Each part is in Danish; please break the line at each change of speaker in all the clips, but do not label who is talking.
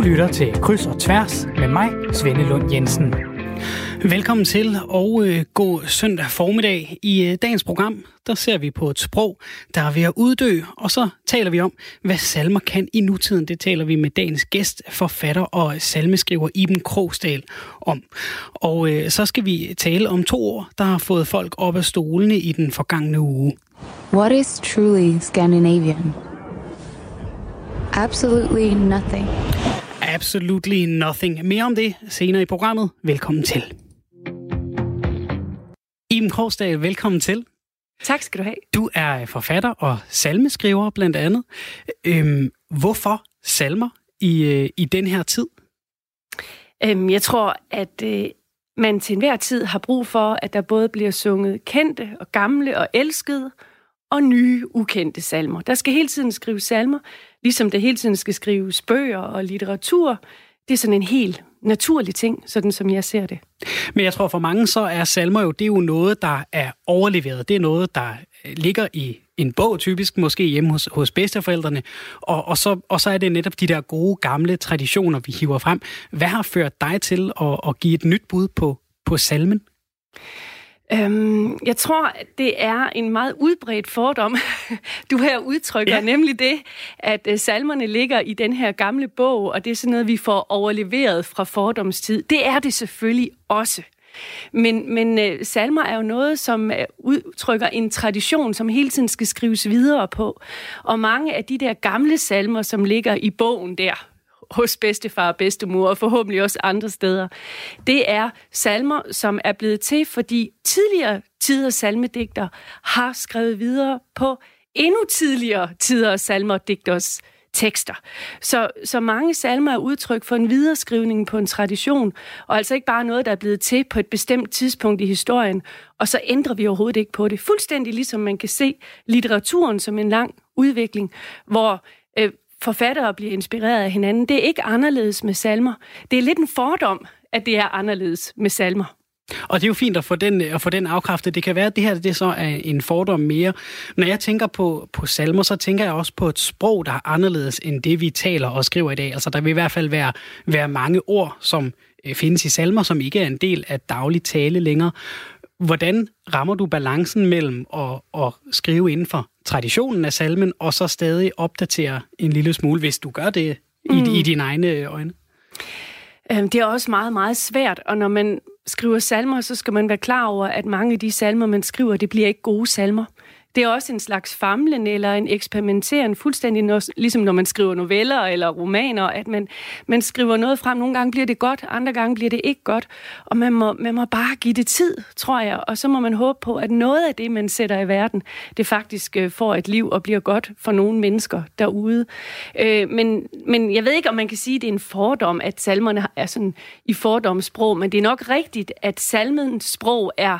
Du lytter til Kryds og Tværs med mig, Svende Lund Jensen. Velkommen til og øh, god søndag formiddag. I øh, dagens program, der ser vi på et sprog, der er ved at uddø, og så taler vi om, hvad salmer kan i nutiden. Det taler vi med dagens gæst, forfatter og salmeskriver Iben Krogsdal om. Og øh, så skal vi tale om to ord, der har fået folk op af stolene i den forgangne uge.
What is truly Scandinavian? Absolutely nothing.
Absolutely nothing. Mere om det senere i programmet. Velkommen til. Iben Krogsdal, velkommen til.
Tak skal du have.
Du er forfatter og salmeskriver blandt andet. Øhm, hvorfor salmer i, øh, i den her tid?
Øhm, jeg tror, at øh, man til enhver tid har brug for, at der både bliver sunget kendte og gamle og elskede, og nye, ukendte salmer. Der skal hele tiden skrives salmer, ligesom det hele tiden skal skrives bøger og litteratur. Det er sådan en helt naturlig ting, sådan som jeg ser det.
Men jeg tror for mange, så er salmer jo, det er jo noget, der er overleveret. Det er noget, der øh, ligger i en bog typisk, måske hjemme hos, hos bedsteforældrene, og, og, så, og så er det netop de der gode, gamle traditioner, vi hiver frem. Hvad har ført dig til at, at give et nyt bud på, på salmen?
Øhm, jeg tror, det er en meget udbredt fordom, du her udtrykker, ja. nemlig det, at uh, salmerne ligger i den her gamle bog, og det er sådan noget, vi får overleveret fra fordomstid. Det er det selvfølgelig også. Men, men uh, salmer er jo noget, som uh, udtrykker en tradition, som hele tiden skal skrives videre på. Og mange af de der gamle salmer, som ligger i bogen der, hos bedstefar og bedstemor, og forhåbentlig også andre steder. Det er salmer, som er blevet til, fordi tidligere tiders salmedigter har skrevet videre på endnu tidligere tiders salmerdigters tekster. Så, så mange salmer er udtryk for en videreskrivning på en tradition, og altså ikke bare noget, der er blevet til på et bestemt tidspunkt i historien, og så ændrer vi overhovedet ikke på det. Fuldstændig ligesom man kan se litteraturen som en lang udvikling, hvor øh, forfattere bliver inspireret af hinanden. Det er ikke anderledes med salmer. Det er lidt en fordom, at det er anderledes med salmer.
Og det er jo fint at få den, øh, at få den afkræftet. Det kan være, at det her det så er en fordom mere. Når jeg tænker på, på salmer, så tænker jeg også på et sprog, der er anderledes end det, vi taler og skriver i dag. Altså, der vil i hvert fald være, være mange ord, som øh, findes i salmer, som ikke er en del af daglig tale længere. Hvordan rammer du balancen mellem at, at skrive inden for traditionen af salmen, og så stadig opdatere en lille smule, hvis du gør det mm. i, i dine egne øjne?
Øhm, det er også meget, meget svært, og når man skriver salmer, så skal man være klar over, at mange af de salmer, man skriver, det bliver ikke gode salmer. Det er også en slags famlen eller en eksperimenteren, fuldstændig når, ligesom når man skriver noveller eller romaner, at man, man skriver noget frem. Nogle gange bliver det godt, andre gange bliver det ikke godt. Og man må, man må bare give det tid, tror jeg. Og så må man håbe på, at noget af det, man sætter i verden, det faktisk øh, får et liv og bliver godt for nogle mennesker derude. Øh, men, men jeg ved ikke, om man kan sige, at det er en fordom, at salmerne er sådan i fordomssprog, men det er nok rigtigt, at salmens sprog er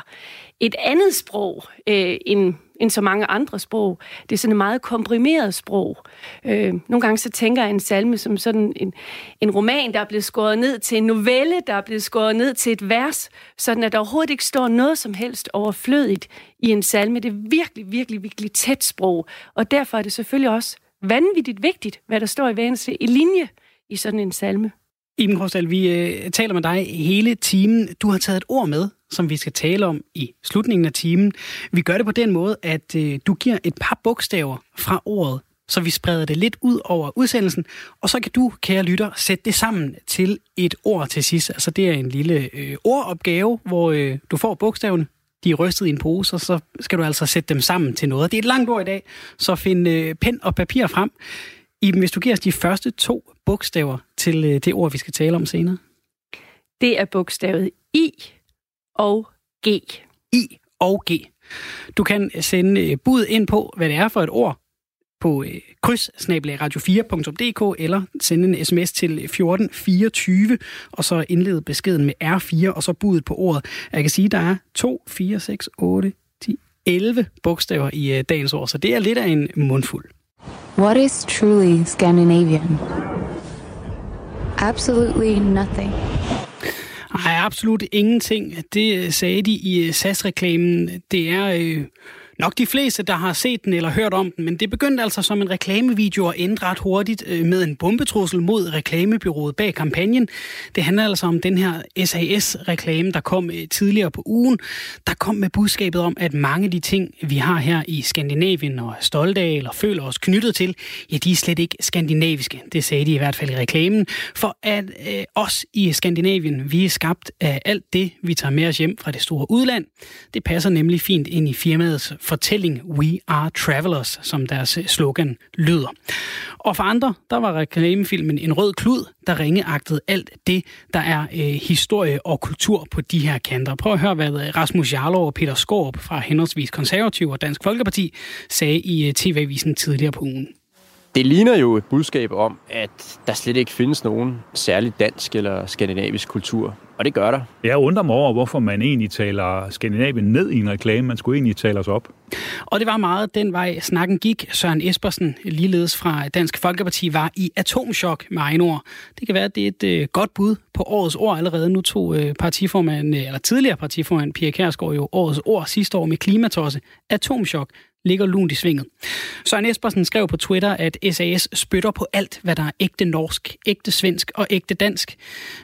et andet sprog øh, end end så mange andre sprog. Det er sådan et meget komprimeret sprog. Øh, nogle gange så tænker jeg en salme som sådan en, en roman, der er blevet skåret ned til en novelle, der er blevet skåret ned til et vers, sådan at der overhovedet ikke står noget som helst overflødigt i en salme. Det er virkelig, virkelig, virkelig tæt sprog, og derfor er det selvfølgelig også vanvittigt vigtigt, hvad der står i hver i linje i sådan en salme.
Iben Korsdal, vi øh, taler med dig hele timen. Du har taget et ord med, som vi skal tale om i slutningen af timen. Vi gør det på den måde, at øh, du giver et par bogstaver fra ordet, så vi spreder det lidt ud over udsendelsen, og så kan du, kære lytter, sætte det sammen til et ord til sidst. Altså det er en lille øh, ordopgave, hvor øh, du får bogstaverne, de er rystet i en pose, og så skal du altså sætte dem sammen til noget. Det er et langt ord i dag, så find øh, pen og papir frem. Iben, hvis du giver os de første to bogstaver til øh, det ord, vi skal tale om senere.
Det er bogstavet I og G.
I og G. Du kan sende øh, bud ind på, hvad det er for et ord, på øh, kryds radio4.dk eller sende en sms til 1424 og så indlede beskeden med R4 og så budet på ordet. Jeg kan sige, at der er 2, 4, 6, 8, 10, 11 bogstaver i dagens ord, så det er lidt af en mundfuld.
What is truly Scandinavian? Absolutely nothing.
Nej, absolut ingenting. Det øh, sagde de i øh, SAS-reklamen. Det er øh, nok de fleste, der har set den eller hørt om den, men det begyndte altså som en reklamevideo og endte ret hurtigt øh, med en bombetrussel mod reklamebyrået bag kampagnen. Det handler altså om den her SAS-reklame, der kom øh, tidligere på ugen. Der kom med budskabet om, at mange af de ting, vi har her i Skandinavien og er stolte af eller føler os knyttet til, ja, de er slet ikke skandinaviske. Det sagde de i hvert fald i reklamen. For at øh, os i Skandinavien, vi er skabt af alt det, vi tager med os hjem fra det store udland. Det passer nemlig fint ind i firmaets fortælling We Are Travelers, som deres øh, slogan lyder. Og for andre, der var reklamefilmen en rød klud, der ringeagtede alt det, der er øh, historie og kultur på de her kanter. Prøv at høre, hvad øh, Rasmus Jarlov og Peter Skorp fra henholdsvis Konservativ og Dansk Folkeparti sagde i øh, TV-avisen tidligere på ugen.
Det ligner jo et budskab om, at der slet ikke findes nogen særlig dansk eller skandinavisk kultur. Og det gør der.
Jeg undrer mig over, hvorfor man egentlig taler Skandinavien ned i en reklame. Man skulle egentlig tale os op.
Og det var meget den vej, snakken gik. Søren Espersen, ligeledes fra Dansk Folkeparti, var i atomchok med egen ord. Det kan være, at det er et øh, godt bud på årets ord allerede. Nu tog øh, partiformand, eller tidligere partiformand Pia Kærsgaard jo årets ord sidste år med klimatosse. Atomchok ligger lunt i svinget. Søren Espersen skrev på Twitter, at SAS spytter på alt, hvad der er ægte norsk, ægte svensk og ægte dansk.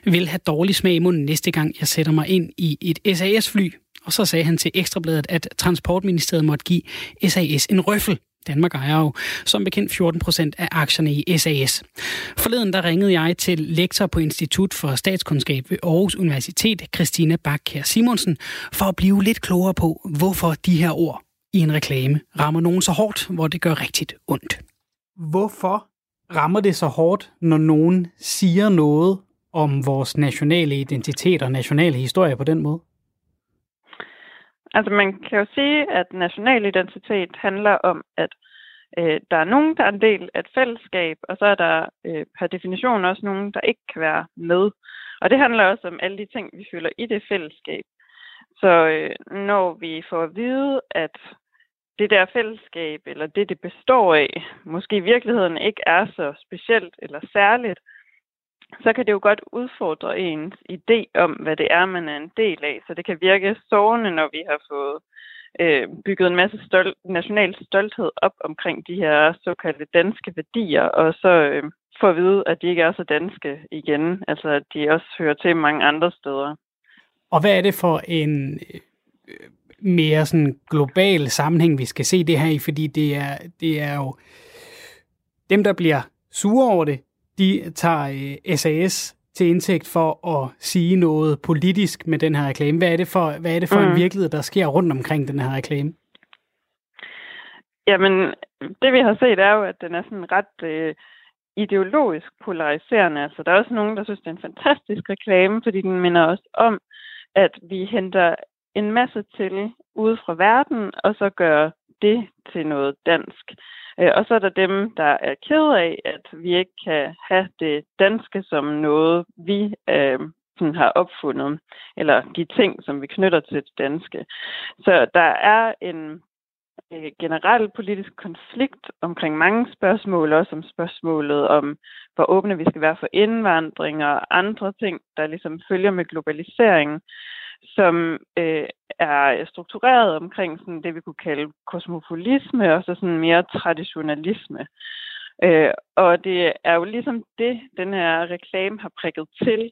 Vil have dårlig smag i munden næste gang, jeg sætter mig ind i et SAS-fly. Og så sagde han til Ekstrabladet, at Transportministeriet måtte give SAS en røffel. Danmark ejer jo som bekendt 14 procent af aktierne i SAS. Forleden der ringede jeg til lektor på Institut for Statskundskab ved Aarhus Universitet, Christina Bakker Simonsen, for at blive lidt klogere på, hvorfor de her ord i en reklame rammer nogen så hårdt, hvor det gør rigtigt ondt. Hvorfor rammer det så hårdt, når nogen siger noget om vores nationale identitet og nationale historie på den måde?
Altså man kan jo sige, at national identitet handler om, at øh, der er nogen, der er en del af et fællesskab, og så er der øh, per definition også nogen, der ikke kan være med. Og det handler også om alle de ting, vi føler i det fællesskab. Så øh, når vi får at vide, at det der fællesskab, eller det, det består af, måske i virkeligheden ikke er så specielt eller særligt, så kan det jo godt udfordre ens idé om, hvad det er, man er en del af. Så det kan virke sårende, når vi har fået øh, bygget en masse stolt, national stolthed op omkring de her såkaldte danske værdier, og så øh, få at vide, at de ikke er så danske igen, altså at de også hører til mange andre steder.
Og hvad er det for en øh, mere sådan global sammenhæng, vi skal se det her i? Fordi det er, det er jo dem, der bliver sure over det, de tager SAS øh, til indtægt for at sige noget politisk med den her reklame. Hvad er det for, hvad er det for mm. en virkelighed, der sker rundt omkring den her reklame?
Jamen, det vi har set er jo, at den er sådan ret øh, ideologisk polariserende. Altså, der er også nogen, der synes, det er en fantastisk reklame, fordi den minder os om, at vi henter en masse til ude fra verden, og så gør det til noget dansk. Øh, og så er der dem, der er ked af, at vi ikke kan have det danske som noget, vi øh, sådan har opfundet, eller de ting, som vi knytter til det danske. Så der er en øh, generel politisk konflikt omkring mange spørgsmål, også om spørgsmålet om, hvor åbne vi skal være for indvandring og andre ting, der ligesom følger med globaliseringen, som øh, er struktureret omkring sådan det, vi kunne kalde kosmopolisme, og så sådan mere traditionalisme. Øh, og det er jo ligesom det, den her reklame har prikket til,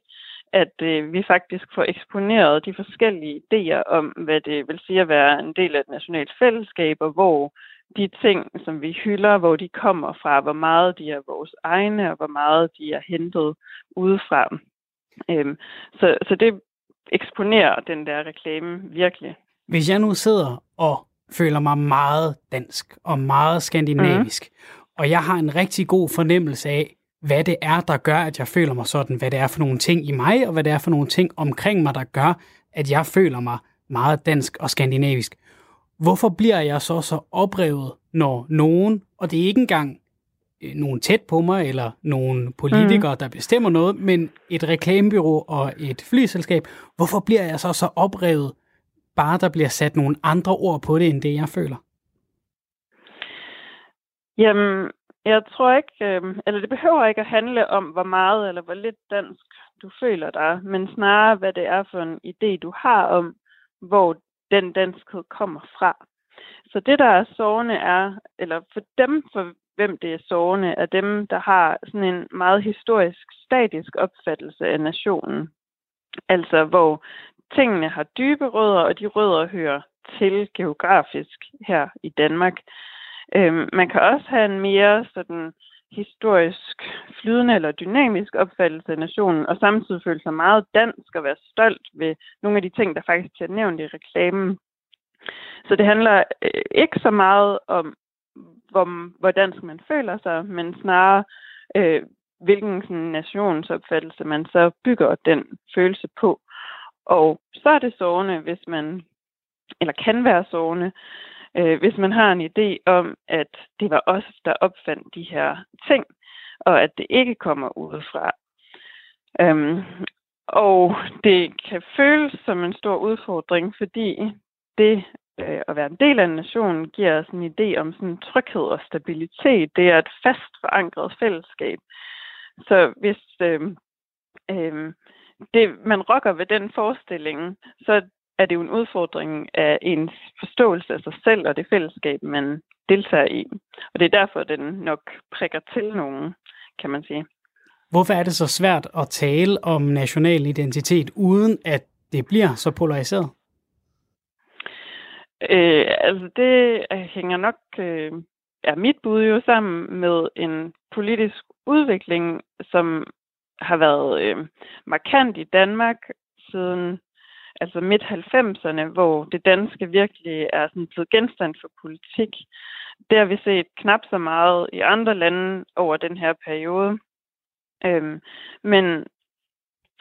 at øh, vi faktisk får eksponeret de forskellige idéer om, hvad det vil sige at være en del af et nationalt fællesskab, og hvor de ting, som vi hylder, hvor de kommer fra, hvor meget de er vores egne, og hvor meget de er hentet udefra. Øhm, så, så det eksponerer den der reklame virkelig.
Hvis jeg nu sidder og føler mig meget dansk og meget skandinavisk, mm. og jeg har en rigtig god fornemmelse af, hvad det er, der gør, at jeg føler mig sådan, hvad det er for nogle ting i mig, og hvad det er for nogle ting omkring mig, der gør, at jeg føler mig meget dansk og skandinavisk. Hvorfor bliver jeg så så oprevet, når nogen, og det er ikke engang Øh, nogen tæt på mig, eller nogle politikere, mm. der bestemmer noget, men et reklamebyrå og et flyselskab, hvorfor bliver jeg så så oprevet, bare der bliver sat nogle andre ord på det, end det jeg føler?
Jamen, jeg tror ikke, øh, eller det behøver ikke at handle om, hvor meget eller hvor lidt dansk du føler dig, men snarere, hvad det er for en idé, du har om, hvor den danskhed kommer fra. Så det, der er sårende er, eller for dem, for hvem det er sårende, er dem, der har sådan en meget historisk, statisk opfattelse af nationen. Altså, hvor tingene har dybe rødder, og de rødder hører til geografisk her i Danmark. Øhm, man kan også have en mere sådan historisk flydende eller dynamisk opfattelse af nationen, og samtidig føle sig meget dansk og være stolt ved nogle af de ting, der faktisk bliver nævnt i reklamen. Så det handler øh, ikke så meget om, hvor, hvor dansk man føler sig, men snarere, øh, hvilken sådan, nationsopfattelse man så bygger den følelse på. Og så er det sårende, hvis man, eller kan være sårende, øh, hvis man har en idé om, at det var os, der opfandt de her ting, og at det ikke kommer udefra. Øhm, og det kan føles som en stor udfordring, fordi det øh, at være en del af en nation giver os en idé om sådan tryghed og stabilitet. Det er et fast forankret fællesskab. Så hvis øh, øh, det, man rokker ved den forestilling, så er det jo en udfordring af ens forståelse af sig selv og det fællesskab, man deltager i. Og det er derfor, den nok prikker til nogen, kan man sige.
Hvorfor er det så svært at tale om national identitet, uden at det bliver så polariseret?
Øh, altså det hænger nok, øh, er mit bud jo sammen med en politisk udvikling, som har været øh, markant i Danmark siden altså midt-90'erne, hvor det danske virkelig er sådan blevet genstand for politik. Det har vi set knap så meget i andre lande over den her periode. Øhm, men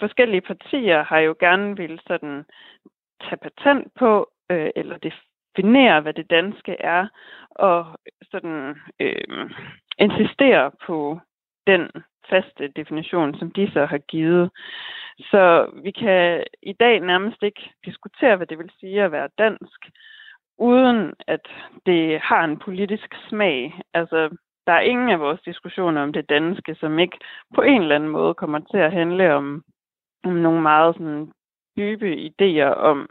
forskellige partier har jo gerne vil sådan tage patent på, øh, eller definere, hvad det danske er, og sådan øh, insistere på den faste definition, som de så har givet. Så vi kan i dag nærmest ikke diskutere, hvad det vil sige at være dansk, uden at det har en politisk smag. Altså, der er ingen af vores diskussioner om det danske, som ikke på en eller anden måde kommer til at handle om, om nogle meget sådan, dybe idéer om,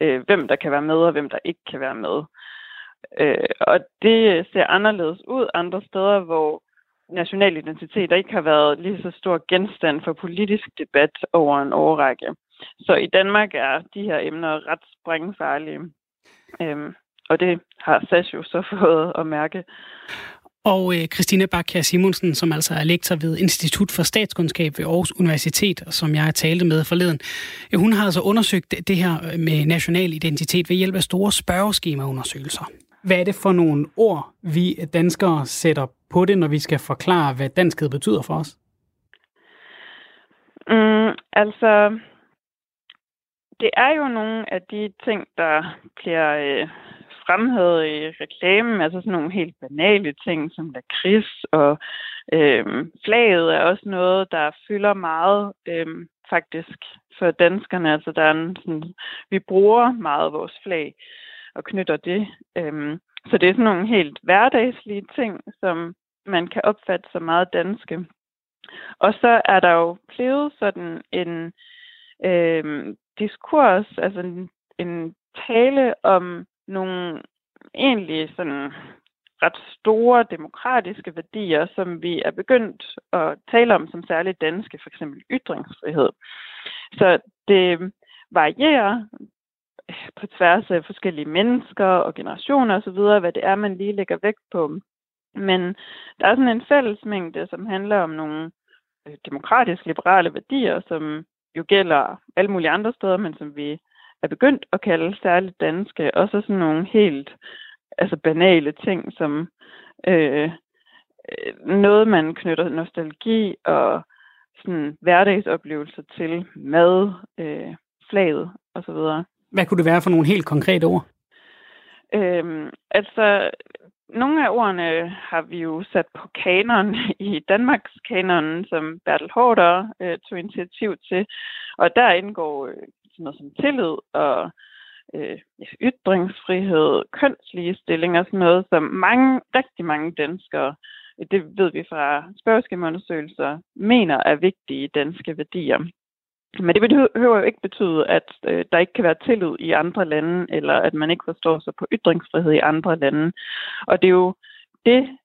øh, hvem der kan være med og hvem der ikke kan være med. Øh, og det ser anderledes ud andre steder, hvor national identitet ikke har været lige så stor genstand for politisk debat over en årrække. Så i Danmark er de her emner ret sprængfarlige. Øhm, og det har SAS jo så fået at mærke.
Og øh, Christina Bakker Simonsen, som altså er lektor ved Institut for Statskundskab ved Aarhus Universitet, som jeg talte med forleden, øh, hun har altså undersøgt det her med national identitet ved hjælp af store spørgeskemaundersøgelser. Hvad er det for nogle ord, vi danskere sætter på det, når vi skal forklare, hvad danskhed betyder for os?
Mm, altså, det er jo nogle af de ting, der bliver øh, fremhævet i reklamen, altså sådan nogle helt banale ting som lakrids, og øh, flaget er også noget, der fylder meget øh, faktisk for danskerne. Altså der er en, sådan, vi bruger meget vores flag og knytter det. Øhm, så det er sådan nogle helt hverdagslige ting, som man kan opfatte som meget danske. Og så er der jo blevet sådan en øh, diskurs, altså en, en tale om nogle egentlig sådan ret store demokratiske værdier, som vi er begyndt at tale om som særligt danske, for eksempel ytringsfrihed. Så det varierer på tværs af forskellige mennesker og generationer osv., hvad det er, man lige lægger vægt på. Men der er sådan en fællesmængde, som handler om nogle øh, demokratisk liberale værdier, som jo gælder alle mulige andre steder, men som vi er begyndt at kalde særligt danske. Og så sådan nogle helt altså banale ting, som øh, øh noget, man knytter nostalgi og sådan hverdagsoplevelser til, mad, øh, flaget osv.
Hvad kunne det være for nogle helt konkrete ord?
Øhm, altså, nogle af ordene har vi jo sat på kanon i Danmarks kanonen, som Bertel Hårder øh, tog initiativ til. Og der indgår øh, sådan noget som tillid og øh, ytringsfrihed, kønsligestilling og sådan noget, som mange, rigtig mange danskere, øh, det ved vi fra spørgeskemaundersøgelser, mener er vigtige danske værdier. Men det behøver jo ikke betyde, at øh, der ikke kan være tillid i andre lande, eller at man ikke forstår sig på ytringsfrihed i andre lande. Og det er jo det,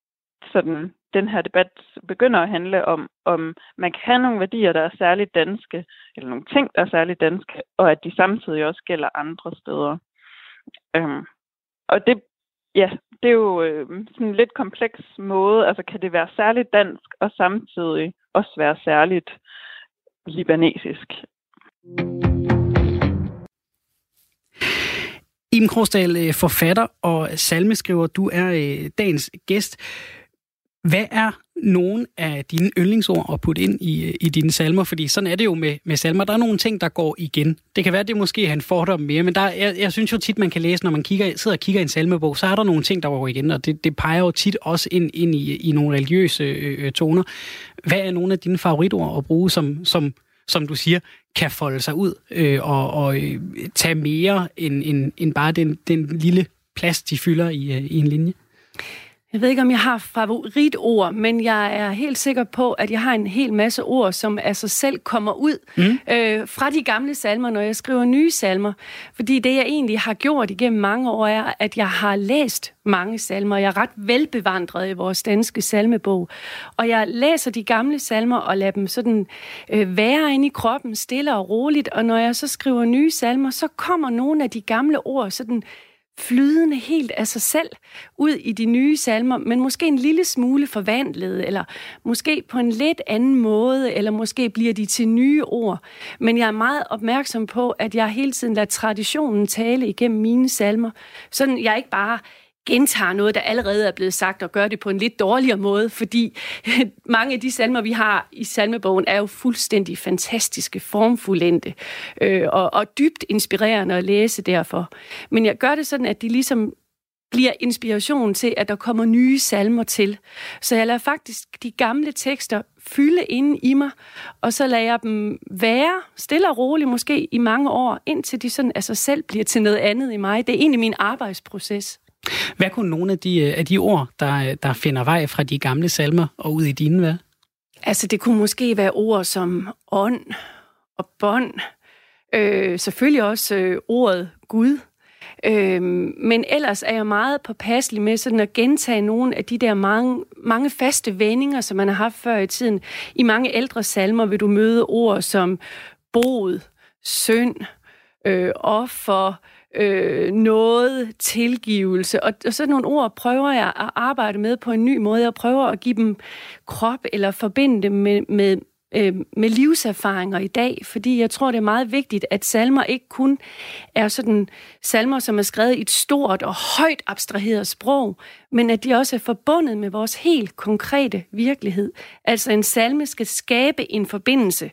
sådan, den her debat begynder at handle om, om man kan have nogle værdier, der er særligt danske, eller nogle ting, der er særligt danske, og at de samtidig også gælder andre steder. Øhm, og det, ja, det er jo øh, sådan en lidt kompleks måde. Altså, kan det være særligt dansk, og samtidig også være særligt libanesisk?
Iben Krogsdal, øh, forfatter og salmeskriver, du er øh, dagens gæst. Hvad er nogle af dine yndlingsord at putte ind i, øh, i dine salmer? Fordi sådan er det jo med, med salmer. Der er nogle ting, der går igen. Det kan være, at det måske er en fordom mere, men der, jeg, jeg synes jo tit, man kan læse, når man kigger, sidder og kigger i en salmebog, så er der nogle ting, der går igen, og det, det peger jo tit også ind, ind i, i nogle religiøse øh, øh toner. Hvad er nogle af dine favoritord at bruge, som, som, som du siger, kan folde sig ud øh, og, og øh, tage mere end, end, end bare den, den lille plads, de fylder i, øh, i en linje?
Jeg ved ikke, om jeg har favoritord, men jeg er helt sikker på, at jeg har en hel masse ord, som af sig selv kommer ud mm. øh, fra de gamle salmer, når jeg skriver nye salmer. Fordi det, jeg egentlig har gjort igennem mange år, er, at jeg har læst mange salmer. Jeg er ret velbevandret i vores danske salmebog. Og jeg læser de gamle salmer og lader dem sådan øh, være inde i kroppen, stille og roligt. Og når jeg så skriver nye salmer, så kommer nogle af de gamle ord sådan flydende helt af sig selv ud i de nye salmer, men måske en lille smule forvandlet, eller måske på en lidt anden måde, eller måske bliver de til nye ord. Men jeg er meget opmærksom på, at jeg hele tiden lader traditionen tale igennem mine salmer, sådan jeg ikke bare gentager noget, der allerede er blevet sagt, og gør det på en lidt dårligere måde, fordi mange af de salmer, vi har i salmebogen, er jo fuldstændig fantastiske, formfuldendte øh, og, og dybt inspirerende at læse derfor. Men jeg gør det sådan, at de ligesom bliver inspiration til, at der kommer nye salmer til. Så jeg lader faktisk de gamle tekster fylde inde i mig, og så lader jeg dem være stille og roligt, måske i mange år, indtil de sådan af sig selv bliver til noget andet i mig. Det er egentlig min arbejdsproces.
Hvad kunne nogle af de, øh, af de ord, der, øh, der finder vej fra de gamle salmer og ud i dine være?
Altså, det kunne måske være ord som ånd og bånd. Øh, selvfølgelig også øh, ordet Gud. Øh, men ellers er jeg meget påpasselig med sådan at gentage nogle af de der mange, mange faste vendinger, som man har haft før i tiden. I mange ældre salmer vil du møde ord som bod, synd, øh, offer, øh, noget, tilgivelse. Og, og sådan nogle ord prøver jeg at arbejde med på en ny måde. Jeg prøver at give dem krop eller forbinde dem med, med, øh, med livserfaringer i dag, fordi jeg tror, det er meget vigtigt, at salmer ikke kun er sådan salmer, som er skrevet i et stort og højt abstraheret sprog, men at de også er forbundet med vores helt konkrete virkelighed. Altså en salme skal skabe en forbindelse,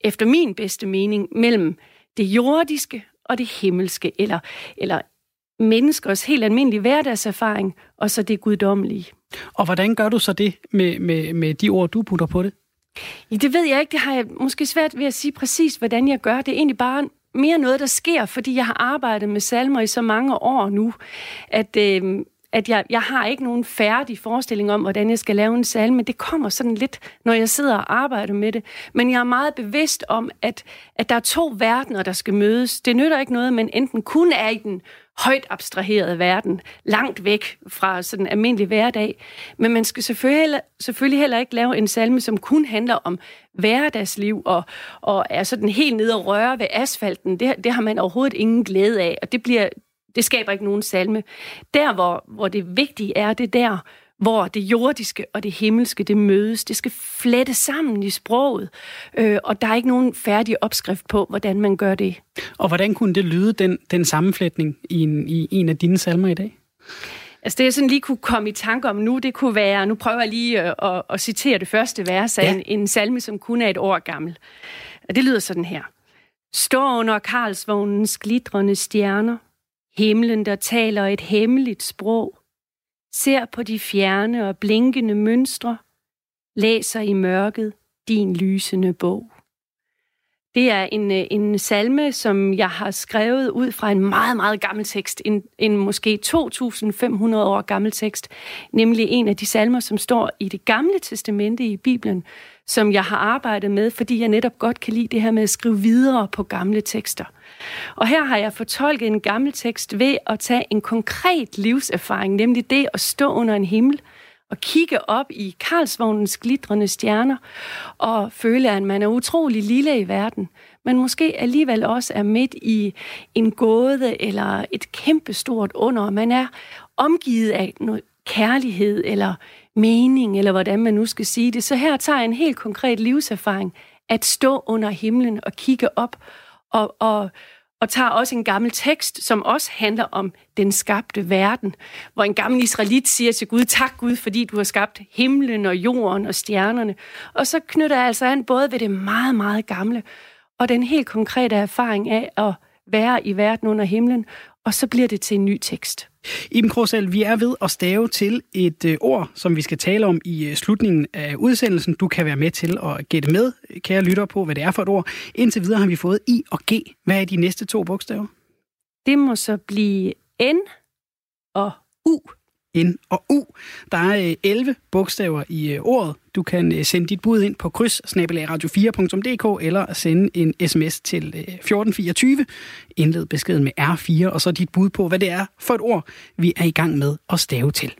efter min bedste mening, mellem det jordiske og det himmelske, eller, eller menneskers helt almindelige hverdagserfaring, og så det guddommelige.
Og hvordan gør du så det med, med, med de ord, du putter på det?
Ja, det ved jeg ikke. Det har jeg måske svært ved at sige præcis, hvordan jeg gør. Det er egentlig bare mere noget, der sker, fordi jeg har arbejdet med salmer i så mange år nu, at, øh, at jeg, jeg har ikke nogen færdig forestilling om, hvordan jeg skal lave en salme. Det kommer sådan lidt, når jeg sidder og arbejder med det. Men jeg er meget bevidst om, at, at der er to verdener, der skal mødes. Det nytter ikke noget, men enten kun er i den højt abstraherede verden, langt væk fra sådan en almindelig hverdag. Men man skal selvfølgelig, selvfølgelig heller ikke lave en salme, som kun handler om hverdagsliv og, og er sådan helt nede og røre ved asfalten. Det, det har man overhovedet ingen glæde af, og det bliver det skaber ikke nogen salme. Der, hvor, hvor det vigtige er, det der, hvor det jordiske og det himmelske, det mødes. Det skal flette sammen i sproget, øh, og der er ikke nogen færdig opskrift på, hvordan man gør det.
Og hvordan kunne det lyde, den, den sammenflætning, i en, i en af dine salmer i dag?
Altså det, jeg sådan lige kunne komme i tanke om nu, det kunne være, nu prøver jeg lige at, at, at citere det første vers af ja. en, en salme, som kun er et år gammel. Og det lyder sådan her. Står under Karlsvognens glitrende stjerner, Himlen, der taler et hemmeligt sprog, ser på de fjerne og blinkende mønstre, læser i mørket din lysende bog. Det er en, øh, en salme, som jeg har skrevet ud fra en meget, meget gammel tekst. En, en måske 2.500 år gammel tekst. Nemlig en af de salmer, som står i det gamle testamente i Bibelen, som jeg har arbejdet med, fordi jeg netop godt kan lide det her med at skrive videre på gamle tekster. Og her har jeg fortolket en gammel tekst ved at tage en konkret livserfaring, nemlig det at stå under en himmel og kigge op i Karlsvognens glitrende stjerner og føle, at man er utrolig lille i verden, men måske alligevel også er midt i en gåde eller et kæmpestort under. Man er omgivet af noget kærlighed eller mening, eller hvordan man nu skal sige det. Så her tager jeg en helt konkret livserfaring at stå under himlen og kigge op og, og, og tager også en gammel tekst, som også handler om den skabte verden, hvor en gammel israelit siger til Gud, tak Gud, fordi du har skabt himlen og jorden og stjernerne. Og så knytter jeg altså an både ved det meget, meget gamle, og den helt konkrete erfaring af at være i verden under himlen, og så bliver det til en ny tekst.
Iben Krogsal, vi er ved at stave til et øh, ord, som vi skal tale om i øh, slutningen af udsendelsen. Du kan være med til at gætte med, kære lytter, på, hvad det er for et ord. Indtil videre har vi fået I og G. Hvad er de næste to bogstaver?
Det må så blive N og.
N og U. Der er øh, 11 bogstaver i øh, ordet. Du kan øh, sende dit bud ind på kryds radio4.dk eller sende en sms til 1424. Indled beskeden med R4, og så dit bud på, hvad det er for et ord, vi er i gang med at stave til.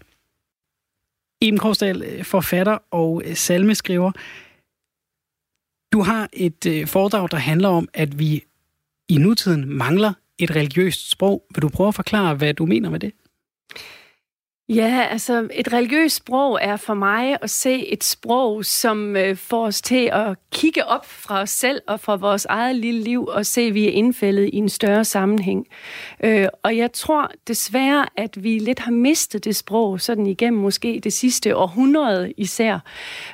Iben Korsdal, forfatter og salmeskriver. Du har et foredrag, der handler om, at vi i nutiden mangler et religiøst sprog. Vil du prøve at forklare, hvad du mener med det?
Ja, altså et religiøst sprog er for mig at se et sprog, som øh, får os til at kigge op fra os selv og fra vores eget lille liv og se, at vi er indfældet i en større sammenhæng. Øh, og jeg tror desværre, at vi lidt har mistet det sprog, sådan igennem måske det sidste århundrede især.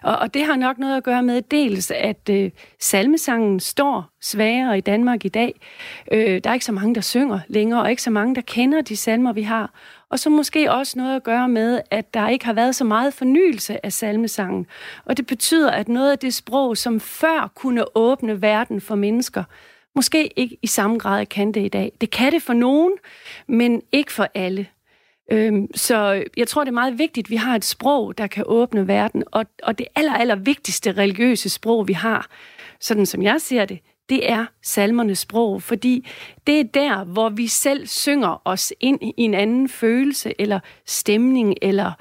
Og, og det har nok noget at gøre med dels, at øh, salmesangen står svagere i Danmark i dag. Øh, der er ikke så mange, der synger længere, og ikke så mange, der kender de salmer, vi har. Og så måske også noget at gøre med, at der ikke har været så meget fornyelse af salmesangen. Og det betyder, at noget af det sprog, som før kunne åbne verden for mennesker, måske ikke i samme grad kan det i dag. Det kan det for nogen, men ikke for alle. Øhm, så jeg tror, det er meget vigtigt, at vi har et sprog, der kan åbne verden. Og, og det aller, aller vigtigste religiøse sprog, vi har, sådan som jeg ser det, det er salmernes sprog, fordi det er der, hvor vi selv synger os ind i en anden følelse, eller stemning, eller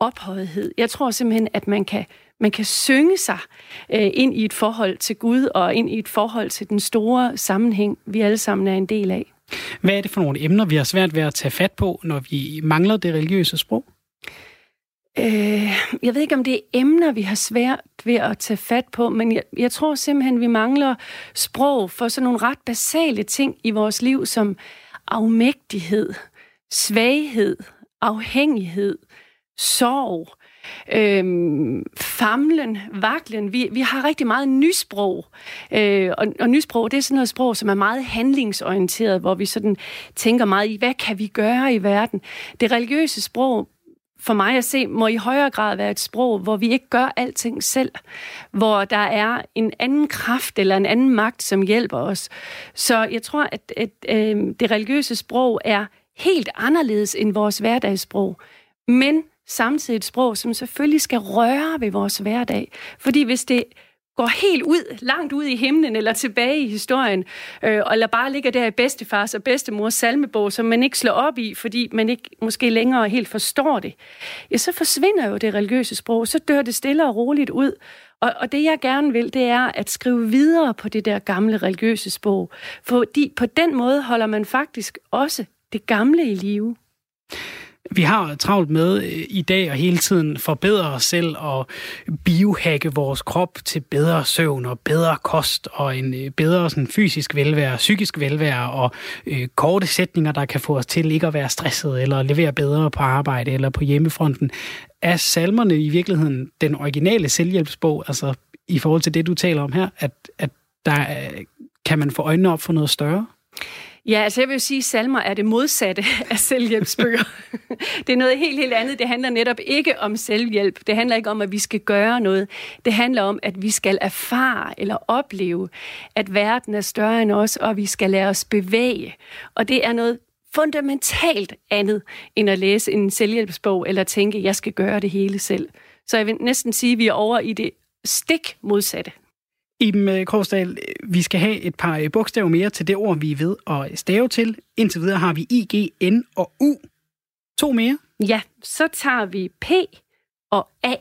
ophøjethed. Jeg tror simpelthen, at man kan, man kan synge sig øh, ind i et forhold til Gud, og ind i et forhold til den store sammenhæng, vi alle sammen er en del af.
Hvad er det for nogle emner, vi har svært ved at tage fat på, når vi mangler det religiøse sprog?
Øh, jeg ved ikke, om det er emner, vi har svært ved at tage fat på, men jeg, jeg tror simpelthen, vi mangler sprog for sådan nogle ret basale ting i vores liv, som afmægtighed, svaghed, afhængighed, sorg, øhm, famlen, vaklen. Vi, vi har rigtig meget nysprog. Øh, og, og nysprog, det er sådan noget sprog, som er meget handlingsorienteret, hvor vi sådan tænker meget i, hvad kan vi gøre i verden? Det religiøse sprog for mig at se, må i højere grad være et sprog, hvor vi ikke gør alting selv. Hvor der er en anden kraft eller en anden magt, som hjælper os. Så jeg tror, at, at øh, det religiøse sprog er helt anderledes end vores hverdagssprog. Men samtidig et sprog, som selvfølgelig skal røre ved vores hverdag. Fordi hvis det går helt ud, langt ud i himlen eller tilbage i historien, øh, eller bare ligger der i bedstefars og bedstemors salmebog, som man ikke slår op i, fordi man ikke måske længere helt forstår det, ja, så forsvinder jo det religiøse sprog, så dør det stille og roligt ud. Og, og det jeg gerne vil, det er at skrive videre på det der gamle religiøse sprog, fordi på den måde holder man faktisk også det gamle i live.
Vi har travlt med øh, i dag og hele tiden forbedre os selv og biohacke vores krop til bedre søvn og bedre kost og en øh, bedre sådan, fysisk velvære, psykisk velvære og øh, korte sætninger, der kan få os til ikke at være stresset eller levere bedre på arbejde eller på hjemmefronten. Er salmerne i virkeligheden den originale selvhjælpsbog, altså i forhold til det, du taler om her, at, at der øh, kan man få øjnene op for noget større?
Ja, altså jeg vil sige, at salmer er det modsatte af selvhjælpsbøger. det er noget helt, helt andet. Det handler netop ikke om selvhjælp. Det handler ikke om, at vi skal gøre noget. Det handler om, at vi skal erfare eller opleve, at verden er større end os, og vi skal lade os bevæge. Og det er noget fundamentalt andet, end at læse en selvhjælpsbog eller tænke, at jeg skal gøre det hele selv. Så jeg vil næsten sige, at vi er over i det stik modsatte.
Iben Korsdal, Krogsdal, øh, vi skal have et par øh, bogstaver mere til det ord, vi er ved at stave til. Indtil videre har vi I, G, N og U. To mere.
Ja, så tager vi P og A.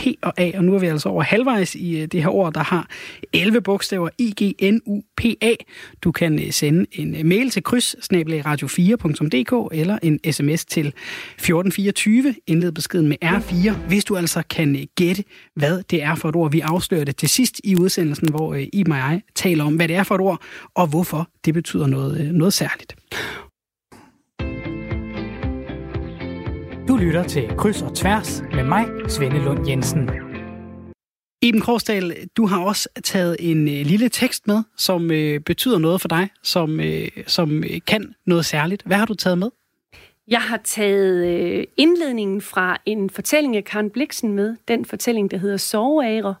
P og A, og nu er vi altså over halvvejs i øh, det her ord, der har 11 bogstaver, I, G, N, U, P, A. Du kan øh, sende en øh, mail til kryds radio4.dk eller en sms til 1424, indled beskeden med R4, hvis du altså kan gætte, hvad det er for et ord. Vi afslører det til sidst i udsendelsen, hvor I og jeg taler om, hvad det er for et ord, og hvorfor det betyder noget, noget særligt. Du lytter til Kryds og Tværs med mig, Svende Lund Jensen. Iben Krogsdal, du har også taget en øh, lille tekst med, som øh, betyder noget for dig, som, øh, som øh, kan noget særligt. Hvad har du taget med?
Jeg har taget øh, indledningen fra en fortælling af Karen Bliksen med. Den fortælling, der hedder Soveager,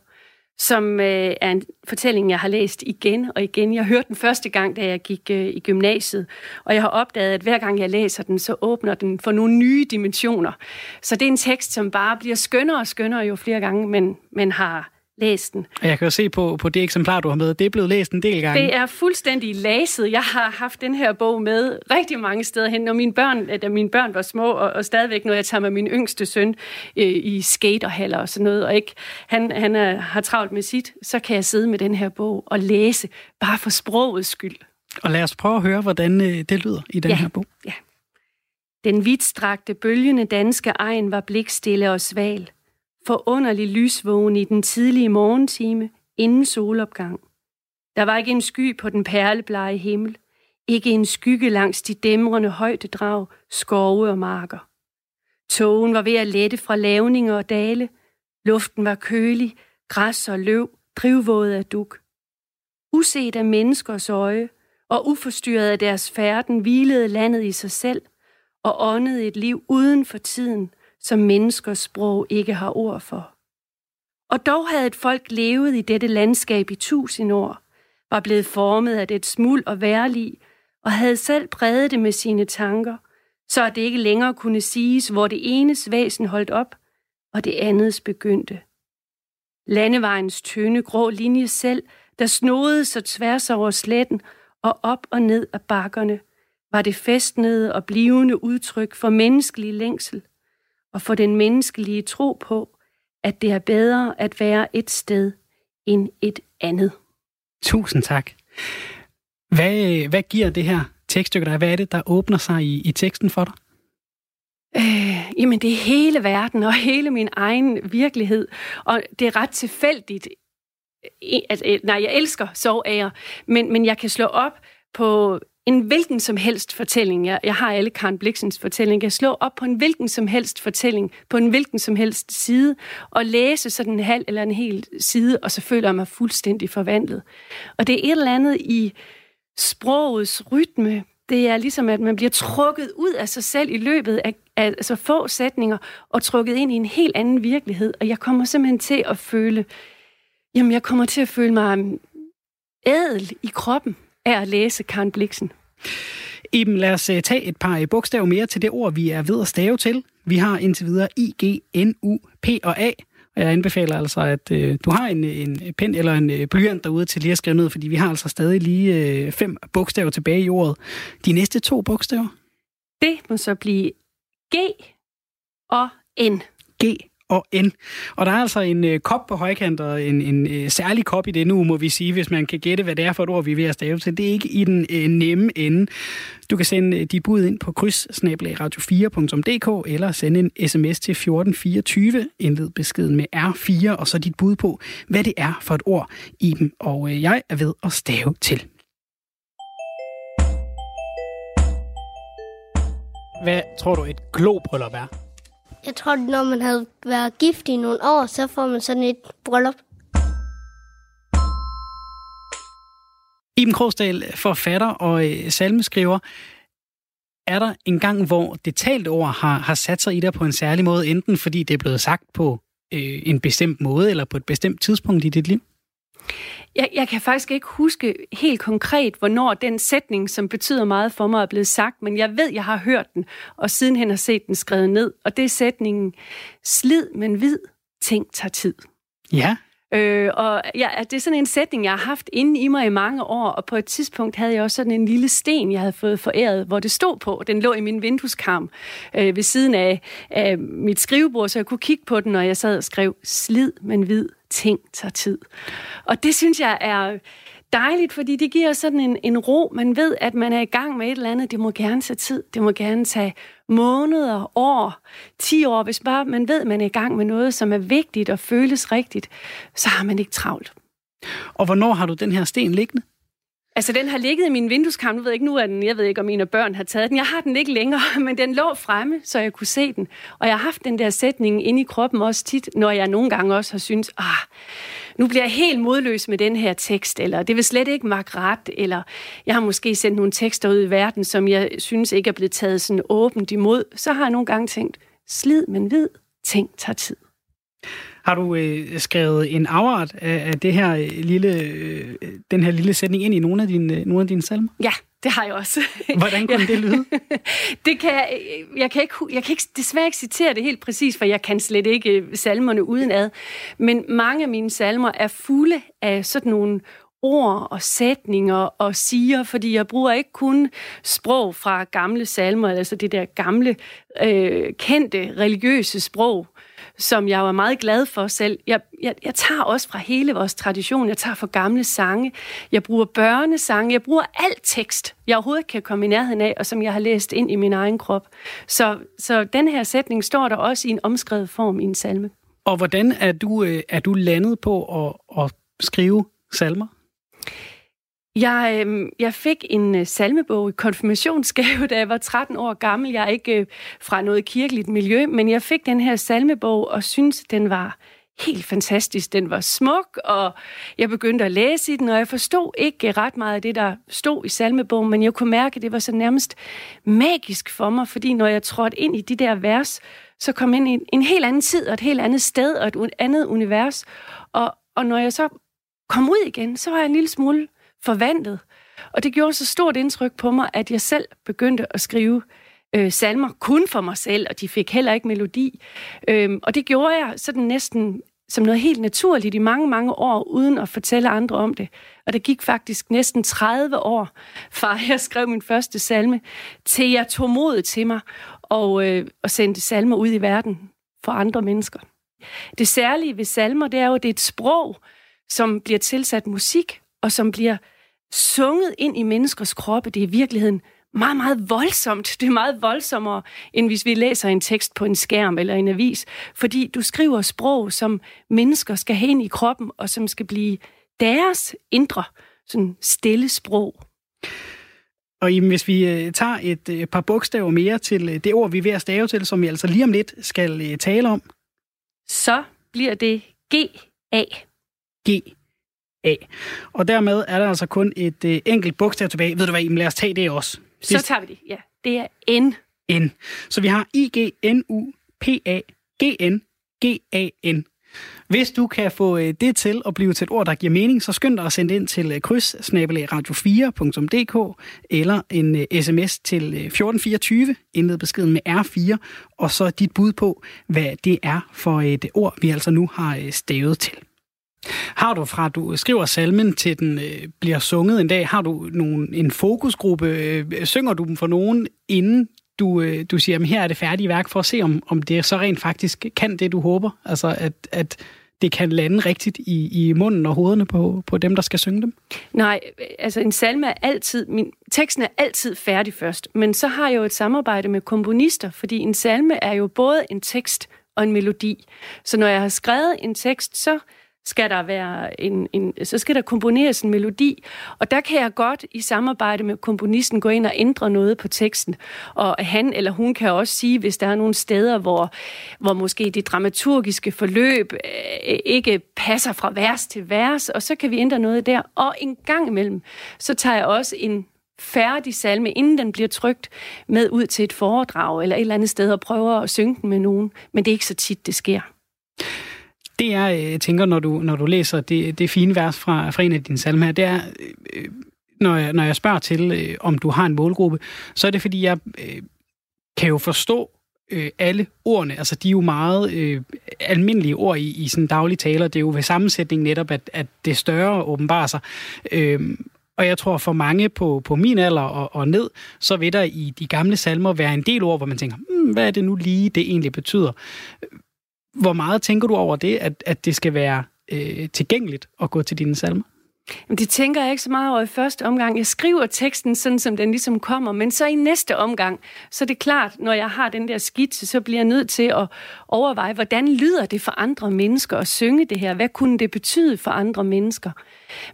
som øh, er en fortælling, jeg har læst igen og igen. Jeg hørte den første gang, da jeg gik øh, i gymnasiet, og jeg har opdaget, at hver gang jeg læser den, så åbner den for nogle nye dimensioner. Så det er en tekst, som bare bliver skønnere og skønnere jo flere gange, men, men har læst den.
Og jeg kan jo se på, på det eksemplar, du har med, det er blevet læst en del gange.
Det er fuldstændig læset. Jeg har haft den her bog med rigtig mange steder hen, når mine børn, da mine børn var små, og, og stadigvæk, når jeg tager med min yngste søn øh, i skaterhaller og sådan noget, og ikke, han, han er, har travlt med sit, så kan jeg sidde med den her bog og læse, bare for sprogets skyld.
Og lad os prøve at høre, hvordan øh, det lyder i den
ja,
her bog.
Ja. Den vidstrakte, bølgende danske egen var blikstille og sval forunderlig lysvågen i den tidlige morgentime inden solopgang. Der var ikke en sky på den perleblege himmel, ikke en skygge langs de dæmrende højdedrag, skove og marker. Togen var ved at lette fra lavninger og dale, luften var kølig, græs og løv, drivvåde af duk. Uset af menneskers øje, og uforstyrret af deres færden, hvilede landet i sig selv, og åndede et liv uden for tiden, som menneskers sprog ikke har ord for. Og dog havde et folk levet i dette landskab i tusind år, var blevet formet af det smuld og værlig, og havde selv præget det med sine tanker, så at det ikke længere kunne siges, hvor det enes væsen holdt op, og det andets begyndte. Landevejens tynde grå linje selv, der snodede sig tværs over sletten og op og ned af bakkerne, var det festnede og blivende udtryk for menneskelig længsel, og for den menneskelige tro på, at det er bedre at være et sted end et andet.
Tusind tak. Hvad, hvad giver det her tekststykke dig? Hvad er det, der åbner sig i, i teksten for dig?
Øh, jamen, det er hele verden og hele min egen virkelighed. Og det er ret tilfældigt. Altså, nej, jeg elsker soværer, men, men jeg kan slå op på en hvilken som helst fortælling. Jeg, jeg har alle Karen Bliksens fortælling. Jeg slår op på en hvilken som helst fortælling, på en hvilken som helst side, og læse sådan en halv eller en hel side, og så føler jeg mig fuldstændig forvandlet. Og det er et eller andet i sprogets rytme. Det er ligesom, at man bliver trukket ud af sig selv i løbet af, af altså få sætninger, og trukket ind i en helt anden virkelighed. Og jeg kommer simpelthen til at føle, jamen jeg kommer til at føle mig mm, ædel i kroppen af at læse Karen Bliksen.
Iben, lad os øh, tage et par øh, bogstaver mere til det ord, vi er ved at stave til. Vi har indtil videre I, G, N, U, P og A. Og jeg anbefaler altså, at øh, du har en, en pen eller en øh, blyant derude til lige at skrive ned, fordi vi har altså stadig lige øh, fem bogstaver tilbage i ordet. De næste to bogstaver?
Det må så blive G og N.
G og N. Og der er altså en øh, kop på højkant, og en, en øh, særlig kop i det nu, må vi sige, hvis man kan gætte, hvad det er for et ord, vi er ved at stave til. Det er ikke i den øh, nemme ende. Du kan sende øh, dit bud ind på kryds radio4.dk eller sende en sms til 1424, indled beskeden med R4, og så dit bud på, hvad det er for et ord, i dem. og øh, jeg er ved at stave til. Hvad tror du et globryllup er?
Jeg tror, når man havde været gift i nogle år, så får man sådan et bryllup.
Iben Krogsdal, forfatter og øh, salmeskriver. Er der en gang, hvor det talt ord har, har sat sig i dig på en særlig måde, enten fordi det er blevet sagt på øh, en bestemt måde, eller på et bestemt tidspunkt i dit liv?
Jeg, jeg kan faktisk ikke huske helt konkret, hvornår den sætning, som betyder meget for mig, er blevet sagt, men jeg ved, jeg har hørt den, og sidenhen har set den skrevet ned. Og det er sætningen, slid, men vid, ting tager tid.
Ja.
Øh, og ja, det er sådan en sætning, jeg har haft inde i mig i mange år, og på et tidspunkt havde jeg også sådan en lille sten, jeg havde fået foræret, hvor det stod på. Den lå i min vindueskarm øh, ved siden af, af mit skrivebord, så jeg kunne kigge på den, når jeg sad og skrev, slid, men vid, ting tager tid. Og det synes jeg er dejligt, fordi det giver sådan en, en ro. Man ved, at man er i gang med et eller andet. Det må gerne tage tid. Det må gerne tage måneder, år, 10 år. Hvis bare man ved, at man er i gang med noget, som er vigtigt og føles rigtigt, så har man ikke travlt.
Og hvornår har du den her sten liggende?
Altså, den har ligget i min vindueskamp. Nu ved jeg ikke, nu er den, jeg ved ikke, om mine børn har taget den. Jeg har den ikke længere, men den lå fremme, så jeg kunne se den. Og jeg har haft den der sætning inde i kroppen også tit, når jeg nogle gange også har syntes, ah, nu bliver jeg helt modløs med den her tekst, eller det vil slet ikke magt ret, eller jeg har måske sendt nogle tekster ud i verden, som jeg synes ikke er blevet taget sådan åbent imod. Så har jeg nogle gange tænkt, slid, men vid, ting tager tid.
Har du øh, skrevet en afart af, af det her øh, lille, øh, den her lille sætning ind i nogle af dine, øh, nogle af dine salmer?
Ja, det har jeg også.
Hvordan kunne det lyde?
det kan jeg, jeg, kan ikke, jeg kan ikke, desværre ikke citere det helt præcis, for jeg kan slet ikke øh, salmerne udenad. Men mange af mine salmer er fulde af sådan nogle ord og sætninger og siger, fordi jeg bruger ikke kun sprog fra gamle salmer, altså det der gamle, øh, kendte religiøse sprog, som jeg var meget glad for selv. Jeg, jeg, jeg tager også fra hele vores tradition. Jeg tager fra gamle sange. Jeg bruger børnesange. Jeg bruger alt tekst, jeg overhovedet kan komme i nærheden af, og som jeg har læst ind i min egen krop. Så, så den her sætning står der også i en omskrevet form i en salme.
Og hvordan er du, øh, er du landet på at, at skrive salmer?
Jeg, øh, jeg fik en øh, salmebog i konfirmationsgave, da jeg var 13 år gammel. Jeg er ikke øh, fra noget kirkeligt miljø, men jeg fik den her salmebog og synes den var helt fantastisk. Den var smuk, og jeg begyndte at læse i den, og jeg forstod ikke øh, ret meget af det, der stod i salmebogen, men jeg kunne mærke, at det var så nærmest magisk for mig, fordi når jeg trådte ind i de der vers, så kom jeg ind i en, en helt anden tid og et helt andet sted og et andet univers. Og, og når jeg så kom ud igen, så var jeg en lille smule forvandlet. Og det gjorde så stort indtryk på mig, at jeg selv begyndte at skrive øh, salmer kun for mig selv, og de fik heller ikke melodi. Øhm, og det gjorde jeg sådan næsten som noget helt naturligt i mange, mange år, uden at fortælle andre om det. Og det gik faktisk næsten 30 år, fra jeg skrev min første salme, til jeg tog modet til mig og, øh, og sendte salmer ud i verden for andre mennesker. Det særlige ved salmer, det er jo, at det er et sprog, som bliver tilsat musik, og som bliver sunget ind i menneskers kroppe. Det er i virkeligheden meget, meget voldsomt. Det er meget voldsommere, end hvis vi læser en tekst på en skærm eller en avis. Fordi du skriver sprog, som mennesker skal have ind i kroppen, og som skal blive deres indre, sådan stille sprog.
Og hvis vi øh, tager et, et par bogstaver mere til øh, det ord, vi er ved at stave til, som vi altså lige om lidt skal øh, tale om.
Så bliver det G-A.
G. A. Og dermed er der altså kun et øh, enkelt bogstav tilbage. Ved du hvad, Iben, lad os tage det også.
Så tager vi det, ja. Det er N.
N. Så vi har I, G, N, U, P, A, G, N, G, A, N. Hvis du kan få øh, det til at blive til et ord, der giver mening, så skynd dig at sende det ind til øh, kryds radio4.dk eller en sms øh, til 1424, indled beskeden med R4, og så dit bud på, hvad det er for et ord, vi altså nu har stavet til. Har du fra du skriver salmen til den øh, bliver sunget en dag, har du nogen, en fokusgruppe? Øh, synger du dem for nogen, inden du, øh, du siger, at her er det færdige værk, for at se, om, om det så rent faktisk kan det, du håber? Altså, at, at det kan lande rigtigt i, i munden og hovederne på, på dem, der skal synge dem?
Nej, altså en salme er altid, min, teksten er altid færdig først, men så har jeg jo et samarbejde med komponister, fordi en salme er jo både en tekst og en melodi. Så når jeg har skrevet en tekst, så skal der være en, en, så skal der komponeres en melodi, og der kan jeg godt i samarbejde med komponisten gå ind og ændre noget på teksten. Og han eller hun kan også sige, hvis der er nogle steder, hvor, hvor måske det dramaturgiske forløb øh, ikke passer fra vers til vers, og så kan vi ændre noget der. Og en gang imellem, så tager jeg også en færdig salme, inden den bliver trygt, med ud til et foredrag eller et eller andet sted og prøver at synge den med nogen. Men det er ikke så tit, det sker.
Det jeg øh, tænker, når du, når du læser det, det fine vers fra, fra en af dine salmer her, det er, øh, når, jeg, når jeg spørger til, øh, om du har en målgruppe, så er det, fordi jeg kan jo forstå øh, alle ordene. Altså, de er jo meget øh, almindelige ord i, i sådan daglig taler. Det er jo ved sammensætning netop, at, at det større åbenbarer sig. Øh, og jeg tror, for mange på, på min alder og, og ned, så vil der i de gamle salmer være en del ord, hvor man tænker, hmm, hvad er det nu lige, det egentlig betyder? Hvor meget tænker du over det, at, at det skal være øh, tilgængeligt at gå til dine salmer?
Jamen, det tænker jeg ikke så meget over i første omgang. Jeg skriver teksten sådan, som den ligesom kommer, men så i næste omgang, så er det klart, når jeg har den der skitse, så bliver jeg nødt til at overveje, hvordan lyder det for andre mennesker at synge det her? Hvad kunne det betyde for andre mennesker?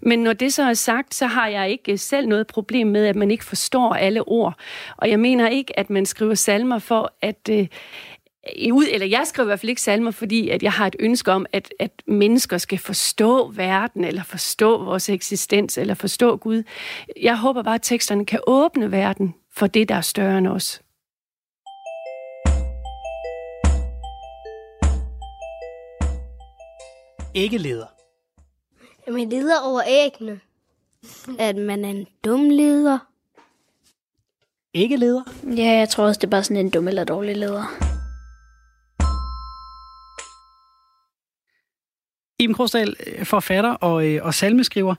Men når det så er sagt, så har jeg ikke selv noget problem med, at man ikke forstår alle ord. Og jeg mener ikke, at man skriver salmer for, at, øh, ud, eller jeg skriver i hvert fald ikke salmer, fordi at jeg har et ønske om, at, at mennesker skal forstå verden, eller forstå vores eksistens, eller forstå Gud. Jeg håber bare, at teksterne kan åbne verden for det, der er større end os.
Ikke leder.
Jamen, leder over æggene. At man er en dum leder.
Ikke leder.
Ja, jeg tror også, det er bare sådan en dum eller dårlig leder.
Iben Krogsdal, forfatter og, øh, og salmeskriver.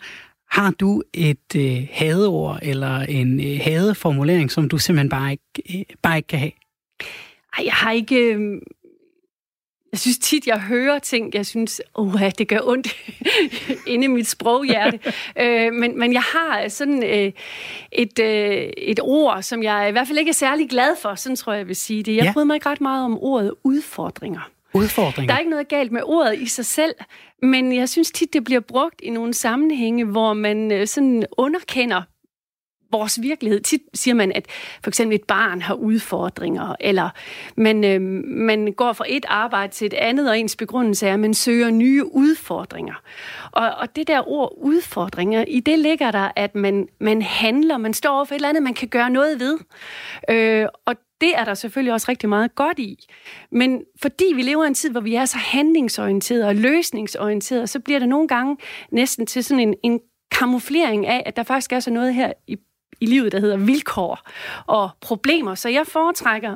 Har du et øh, hadeord eller en øh, hadeformulering, som du simpelthen bare ikke, øh, bare ikke kan have?
Ej, jeg har ikke... Øh... Jeg synes tit, jeg hører ting, jeg synes, åh, det gør ondt inde i mit sproghjerte. øh, men, men jeg har sådan øh, et, øh, et ord, som jeg i hvert fald ikke er særlig glad for, sådan tror jeg, jeg vil sige det. Jeg ja. bryder mig ikke ret meget om ordet udfordringer.
Udfordringer?
Der er ikke noget galt med ordet i sig selv, men jeg synes tit, det bliver brugt i nogle sammenhænge, hvor man øh, sådan underkender vores virkelighed. Tit siger man, at for eksempel et barn har udfordringer, eller man, øh, man går fra et arbejde til et andet, og ens begrundelse er, at man søger nye udfordringer. Og, og det der ord udfordringer, i det ligger der, at man, man handler, man står over for et eller andet, man kan gøre noget ved. Øh, og det er der selvfølgelig også rigtig meget godt i. Men fordi vi lever i en tid, hvor vi er så handlingsorienterede og løsningsorienterede, så bliver det nogle gange næsten til sådan en, en kamuflering af, at der faktisk er så noget her i, i livet, der hedder vilkår og problemer. Så jeg foretrækker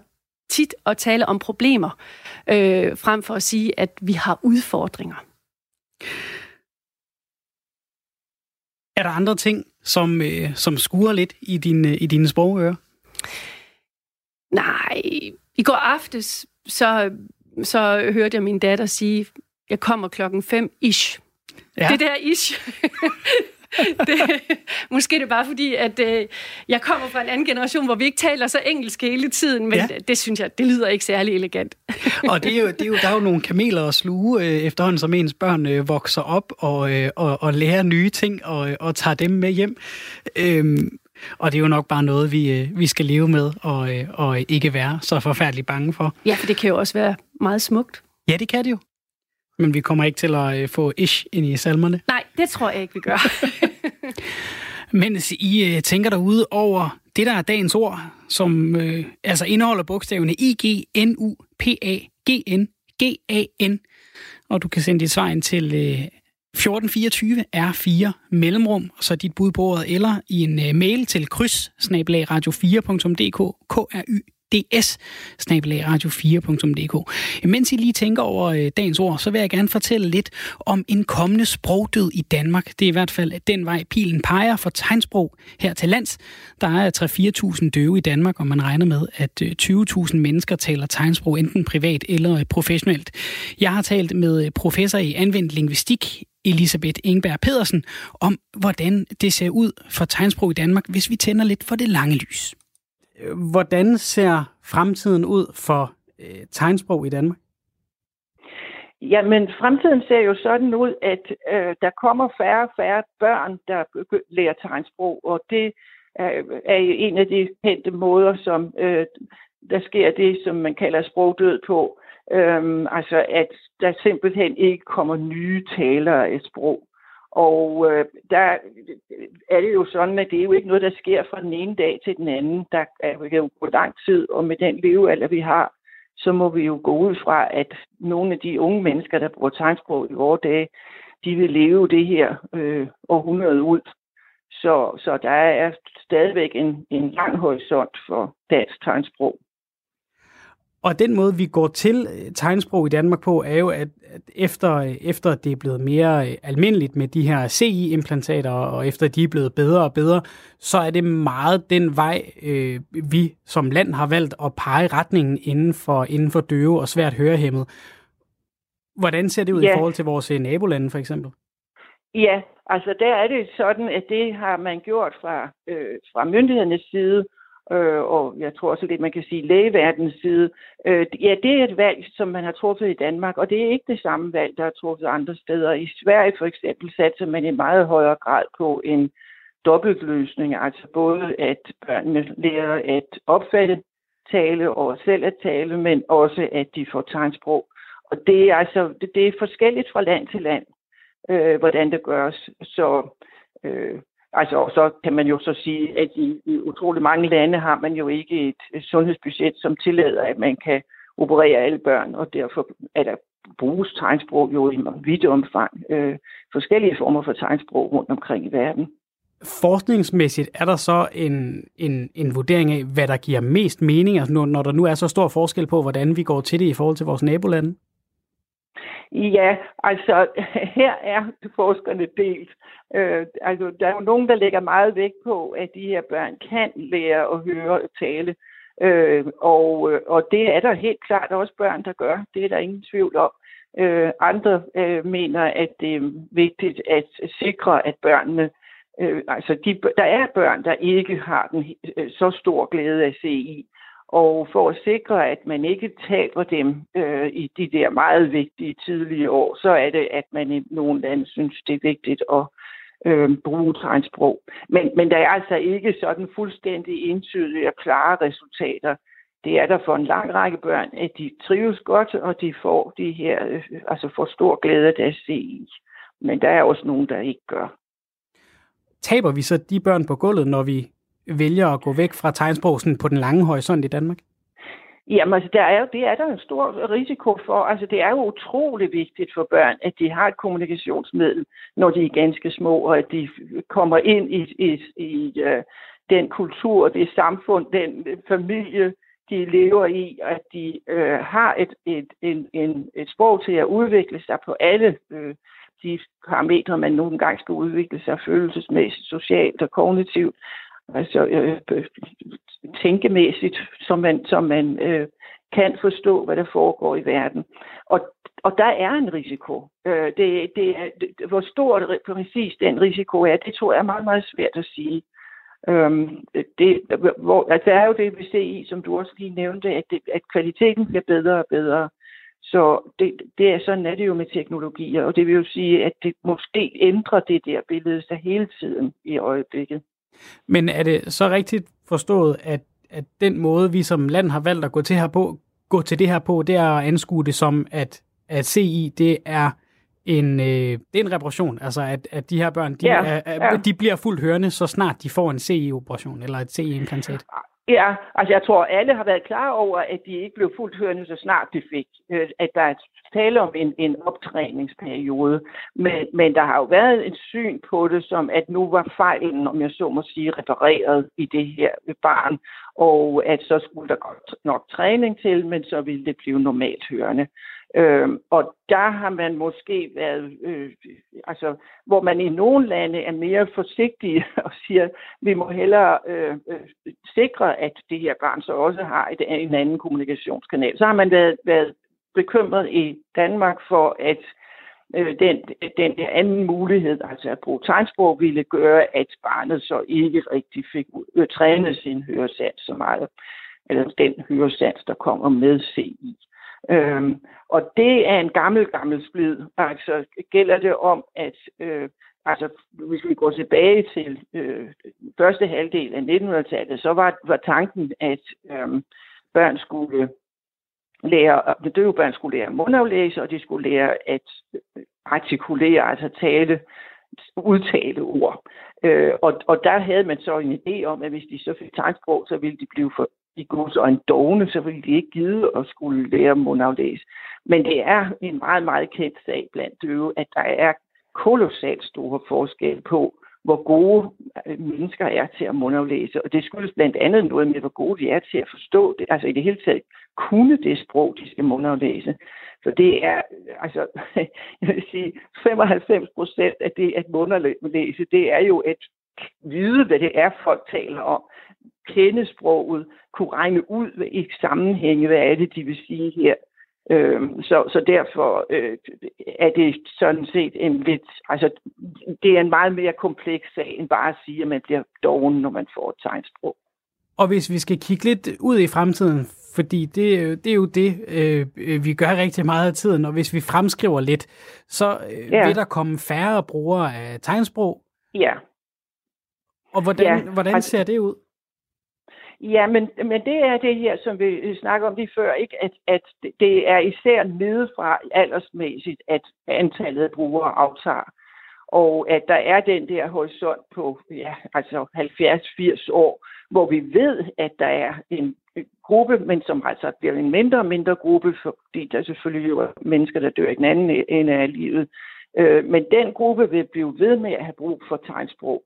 tit at tale om problemer, øh, frem for at sige, at vi har udfordringer.
Er der andre ting, som, øh, som skuer lidt i, din, øh, i dine sprogører?
Nej, i går aftes, så, så hørte jeg min datter sige, jeg kommer klokken fem ish. Ja. Det der ish. det, måske det er bare fordi, at øh, jeg kommer fra en anden generation, hvor vi ikke taler så engelsk hele tiden, men ja. det, det synes jeg, det lyder ikke særlig elegant.
og det er jo, det er jo, der er jo nogle kameler at sluge øh, efterhånden, som ens børn øh, vokser op og, øh, og, og lærer nye ting og, og tager dem med hjem. Øhm, og det er jo nok bare noget, vi, øh, vi skal leve med og, øh, og ikke være så forfærdeligt bange for.
Ja, for det kan jo også være meget smukt.
Ja, det kan det jo. Men vi kommer ikke til at øh, få ish ind i salmerne.
Nej, det tror jeg ikke, vi gør.
Mens I tænker derude over det, der er dagens ord, som øh, altså indeholder bogstaverne I, G, N, U, P, A, G, N, G, A, N. Og du kan sende dit svar ind til øh, 1424 er 4 mellemrum, og så dit bud på ordet, eller i en øh, mail til kryds radio4.dk, KRY ds radio4.dk. Mens I lige tænker over øh, dagens ord, så vil jeg gerne fortælle lidt om en kommende sprogdød i Danmark. Det er i hvert fald den vej pilen peger for tegnsprog her til lands. Der er 3-4.000 døve i Danmark, og man regner med, at øh, 20.000 mennesker taler tegnsprog enten privat eller øh, professionelt. Jeg har talt med øh, professor i anvendt lingvistik Elisabeth Engberg Pedersen om, hvordan det ser ud for tegnsprog i Danmark, hvis vi tænder lidt for det lange lys. Hvordan ser fremtiden ud for øh, tegnsprog i Danmark?
Jamen, fremtiden ser jo sådan ud, at øh, der kommer færre og færre børn, der lærer tegnsprog, og det øh, er, er en af de kendte måder, som øh, der sker det, som man kalder sprogdød på. Øhm, altså, at der simpelthen ikke kommer nye talere af sprog. Og øh, der er det jo sådan, at det er jo ikke noget, der sker fra den ene dag til den anden. Der er jo på lang tid, og med den levealder, vi har, så må vi jo gå ud fra, at nogle af de unge mennesker, der bruger tegnsprog i vores dage, de vil leve det her øh, århundrede ud. Så, så der er stadigvæk en, en lang horisont for dansk tegnsprog.
Og den måde, vi går til øh, tegnsprog i Danmark på, er jo, at, at efter, efter det er blevet mere øh, almindeligt med de her CI-implantater, og efter de er blevet bedre og bedre, så er det meget den vej, øh, vi som land har valgt at pege retningen inden for, inden for døve og svært hørehæmmet. Hvordan ser det ud ja. i forhold til vores øh, nabolande, for eksempel?
Ja, altså der er det sådan, at det har man gjort fra, øh, fra myndighedernes side, øh, og jeg tror også lidt, man kan sige lægeverdens side. Øh, ja, det er et valg, som man har truffet i Danmark, og det er ikke det samme valg, der er truffet andre steder. I Sverige for eksempel satser man i meget højere grad på en dobbeltløsning, altså både at børnene lærer at opfatte tale og selv at tale, men også at de får tegnsprog. Og det er altså det, det er forskelligt fra land til land, øh, hvordan det gøres. Så øh, Altså, og så kan man jo så sige, at i, i utrolig mange lande har man jo ikke et sundhedsbudget, som tillader, at man kan operere alle børn, og derfor er der bruges tegnsprog jo i vidt omfang. Øh, forskellige former for tegnsprog rundt omkring i verden.
Forskningsmæssigt er der så en, en, en vurdering af, hvad der giver mest mening, altså når, når der nu er så stor forskel på, hvordan vi går til det i forhold til vores nabolande?
Ja, altså her er forskerne delt. Øh, altså, der er jo nogen, der lægger meget vægt på, at de her børn kan lære at høre og tale. Øh, og, øh, og det er der helt klart også børn, der gør. Det er der ingen tvivl om. Øh, andre øh, mener, at det er vigtigt at sikre, at børnene øh, altså de, der er børn, der ikke har den øh, så stor glæde af CI, og for at sikre, at man ikke taber dem øh, i de der meget vigtige tidlige år, så er det, at man i nogle lande synes, det er vigtigt at øh, bruge tegnsprog. Men, men der er altså ikke sådan fuldstændig entydige og klare resultater. Det er der for en lang række børn, at de trives godt, og de får de her, øh, altså får stor glæde af deres CI. Men der er også nogen, der ikke gør.
Taber vi så de børn på gulvet, når vi vælger at gå væk fra tegnsprog på den lange horisont i Danmark?
Jamen, altså, der er jo, det er der en stor risiko for. Altså, det er jo utrolig vigtigt for børn, at de har et kommunikationsmiddel, når de er ganske små, og at de kommer ind i, i, i uh, den kultur, det samfund, den familie, de lever i, og at de uh, har et, et, en, en, et sprog til at udvikle sig på alle uh, de parametre, man nogle gange skal udvikle sig følelsesmæssigt, socialt og kognitivt altså øh, tænkemæssigt, så man, så man øh, kan forstå, hvad der foregår i verden. Og, og der er en risiko. Øh, det, det er, det, hvor stor præcis den risiko er, det tror jeg er meget, meget svært at sige. Øhm, det, hvor, altså, der er jo det, vi ser i, som du også lige nævnte, at, det, at kvaliteten bliver bedre og bedre. Så det, det er sådan er det jo med teknologier, og det vil jo sige, at det måske ændrer det der billede sig hele tiden i øjeblikket.
Men er det så rigtigt forstået, at, at den måde, vi som land har valgt at gå til, her på, gå til det her på, det er at anskue det som, at, at CI, det er en, øh, det er en reparation. Altså, at, at de her børn, de, ja, er, ja. de bliver fuldt hørende, så snart de får en CI-operation eller et CI-implantat.
Ja, altså jeg tror, alle har været klar over, at de ikke blev fuldt hørende, så snart de fik, øh, at der er tale om en, en optræningsperiode. Men, men der har jo været et syn på det, som at nu var fejlen, om jeg så må sige, repareret i det her barn, og at så skulle der godt nok træning til, men så ville det blive normalt hørende. Øh, og der har man måske været, øh, altså, hvor man i nogle lande er mere forsigtige og siger, vi må hellere øh, øh, sikre, at det her barn så også har et, en anden kommunikationskanal. Så har man været, været bekymret i Danmark for, at øh, den, den der anden mulighed, altså at bruge tegnsprog, ville gøre, at barnet så ikke rigtig fik øh, trænet sin høresans så meget, eller den høresans, der kommer med CI. Øhm, og det er en gammel, gammel splid. Altså gælder det om, at øh, altså, hvis vi går tilbage til øh, første halvdel af 1900-tallet, så var, var tanken, at øh, børn skulle lære, de døve børn skulle lære mundaflæse, og de skulle lære at øh, artikulere, altså tale, udtale ord. Øh, og, og der havde man så en idé om, at hvis de så fik tegnsprog, så ville de blive for i gods og en dogne, så ville de ikke gide at skulle lære mundaflæse. Men det er en meget, meget kendt sag blandt døve, at der er kolossalt store forskel på, hvor gode øh, mennesker er til at mundaflæse. Og det skyldes blandt andet noget med, hvor gode de er til at forstå det. Altså i det hele taget kunne det sprog, de skal mundaflæse. Så det er, altså, jeg vil sige, 95 procent af det at mundaflæse, det er jo at vide, hvad det er, folk taler om. Kende sproget, kunne regne ud i sammenhænge, hvad er det, de vil sige her. Øhm, så, så derfor øh, er det sådan set en lidt, altså det er en meget mere kompleks sag, end bare at sige, at man bliver doven, når man får et tegnsprog.
Og hvis vi skal kigge lidt ud i fremtiden, fordi det, det er jo det, øh, vi gør rigtig meget af tiden, og hvis vi fremskriver lidt, så øh, ja. vil der komme færre brugere af tegnsprog.
Ja.
Og hvordan, ja. hvordan altså, ser det ud?
Ja, men, men det er det her, som vi snakker om lige før, ikke? At, at det er især nedefra aldersmæssigt, at antallet af brugere aftager. Og at der er den der horisont på ja, altså 70-80 år, hvor vi ved, at der er en gruppe, men som altså bliver en mindre og mindre gruppe, fordi der selvfølgelig jo er mennesker, der dør i den anden e-, ende af livet. Øh, men den gruppe vil blive ved med at have brug for tegnsprog.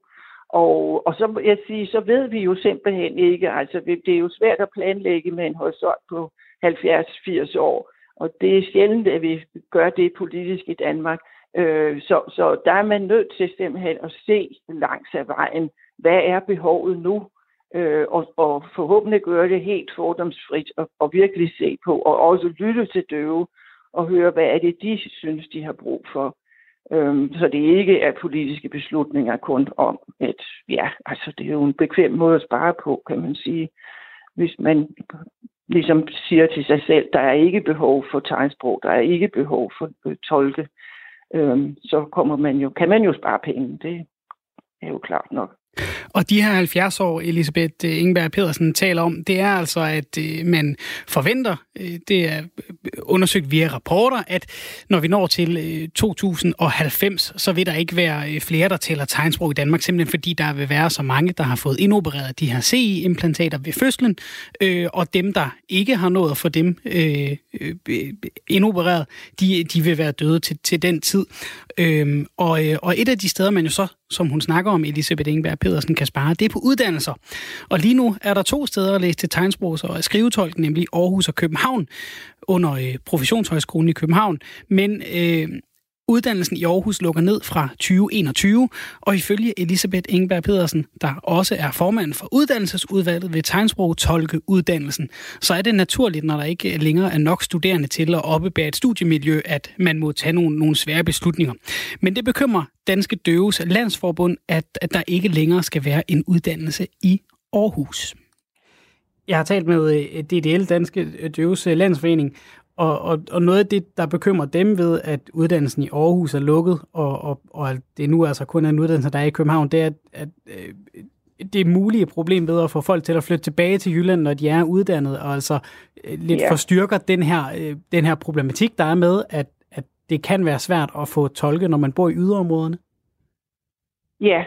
Og, og så vil jeg sige, så ved vi jo simpelthen ikke, altså det er jo svært at planlægge med en horisont på 70-80 år, og det er sjældent, at vi gør det politisk i Danmark. Øh, så, så der er man nødt til simpelthen at se langs af vejen, hvad er behovet nu, øh, og, og forhåbentlig gøre det helt fordomsfrit og, og virkelig se på, og også lytte til døve og høre, hvad er det, de synes, de har brug for. Øhm, så det ikke er politiske beslutninger kun om, at ja, altså det er jo en bekvem måde at spare på, kan man sige. Hvis man ligesom siger til sig selv, der er ikke behov for tegnsprog, der er ikke behov for øh, tolke, øhm, så kommer man jo, kan man jo spare penge. Det er jo klart nok.
Og de her 70 år, Elisabeth øh, Ingeberg Pedersen taler om, det er altså, at øh, man forventer, øh, det er undersøgt via rapporter, at når vi når til 2090, så vil der ikke være flere, der taler tegnsprog i Danmark, simpelthen fordi der vil være så mange, der har fået indopereret de her CI-implantater ved fødslen, og dem, der ikke har nået at få dem indopereret, de, de vil være døde til, til den tid. Øhm, og, og et af de steder, man jo så som hun snakker om, Elisabeth Ingeberg Pedersen, kan spare, det er på uddannelser. Og lige nu er der to steder at læse til tegnsprogs- og skrivetolk, nemlig Aarhus og København, under øh, Professionshøjskolen i København. Men øh, Uddannelsen i Aarhus lukker ned fra 2021, og ifølge Elisabeth Engberg Pedersen, der også er formand for uddannelsesudvalget ved tegnsprog tolke uddannelsen, så er det naturligt, når der ikke længere er nok studerende til at oppebære et studiemiljø, at man må tage nogle, nogle svære beslutninger. Men det bekymrer Danske Døves Landsforbund, at, at der ikke længere skal være en uddannelse i Aarhus. Jeg har talt med øh, DDL, Danske Døves Landsforening, og, og, og noget af det, der bekymrer dem ved, at uddannelsen i Aarhus er lukket, og, og, og at det nu altså kun er en uddannelse, der er i København, det er, at, at øh, det mulige problem ved at få folk til at flytte tilbage til Jylland, når de er uddannet, og altså øh, lidt yeah. forstyrker den her, øh, den her problematik, der er med, at, at det kan være svært at få tolke, når man bor i yderområderne?
Ja,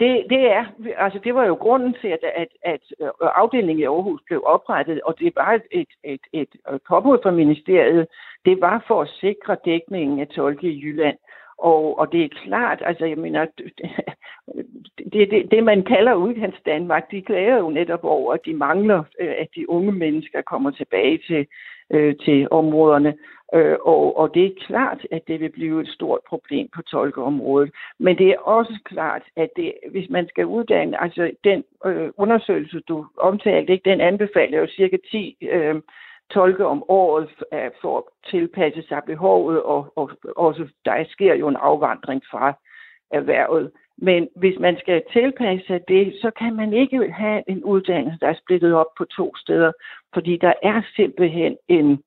det, det er, altså det var jo grunden til, at, at, at øh, afdelingen i Aarhus blev oprettet, og det var et, et, et, et påbud fra ministeriet. Det var for at sikre dækningen af tolke i Jylland. Og, og det er klart, altså jeg mener, det, det, det man kalder udkants Danmark, de klager jo netop over, at de mangler, øh, at de unge mennesker kommer tilbage til, øh, til områderne. Øh, og, og det er klart, at det vil blive et stort problem på tolkeområdet. Men det er også klart, at det, hvis man skal uddanne, altså den øh, undersøgelse, du omtalte, ikke, den anbefaler jo cirka 10 øh, tolke om året øh, for at tilpasse sig behovet, og, og også der sker jo en afvandring fra erhvervet. Men hvis man skal tilpasse det, så kan man ikke have en uddannelse, der er splittet op på to steder, fordi der er simpelthen en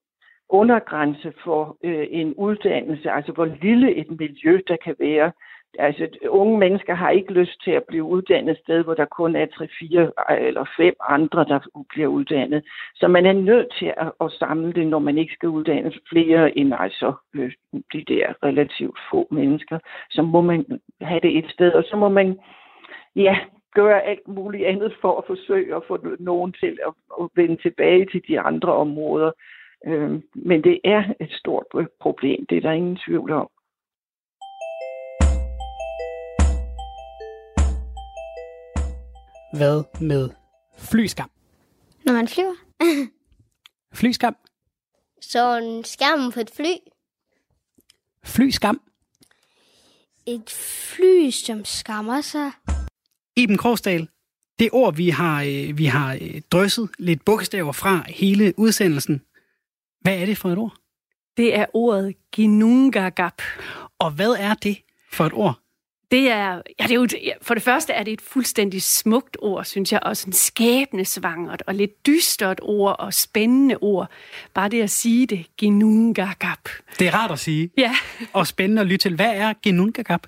undergrænse for øh, en uddannelse, altså hvor lille et miljø der kan være altså, unge mennesker har ikke lyst til at blive uddannet et sted, hvor der kun er 3, 4 øh, eller fem andre, der bliver uddannet. Så man er nødt til at, at samle det, når man ikke skal uddanne flere end altså øh, de der relativt få mennesker. Så må man have det et sted, og så må man ja, gøre alt muligt andet for at forsøge at få nogen til at, at vende tilbage til de andre områder. Øh, men det er et stort problem, det er der ingen tvivl om.
Hvad med flyskam?
Når man flyver.
Flyskam?
Så en skærm på et fly.
Flyskam?
Et fly, som skammer sig.
Iben Krogsdal, det ord, vi har, øh, vi har øh, drysset lidt bogstaver fra hele udsendelsen. Hvad er det for et ord?
Det er ordet ginungagap.
Og hvad er det for et ord?
Det er, ja, det er jo, for det første er det et fuldstændig smukt ord, synes jeg, og sådan skæbnesvangert og lidt dystert ord og spændende ord. Bare det at sige det, genungagap.
Det er rart at sige.
Ja.
Og spændende at lytte til. Hvad er genungagap?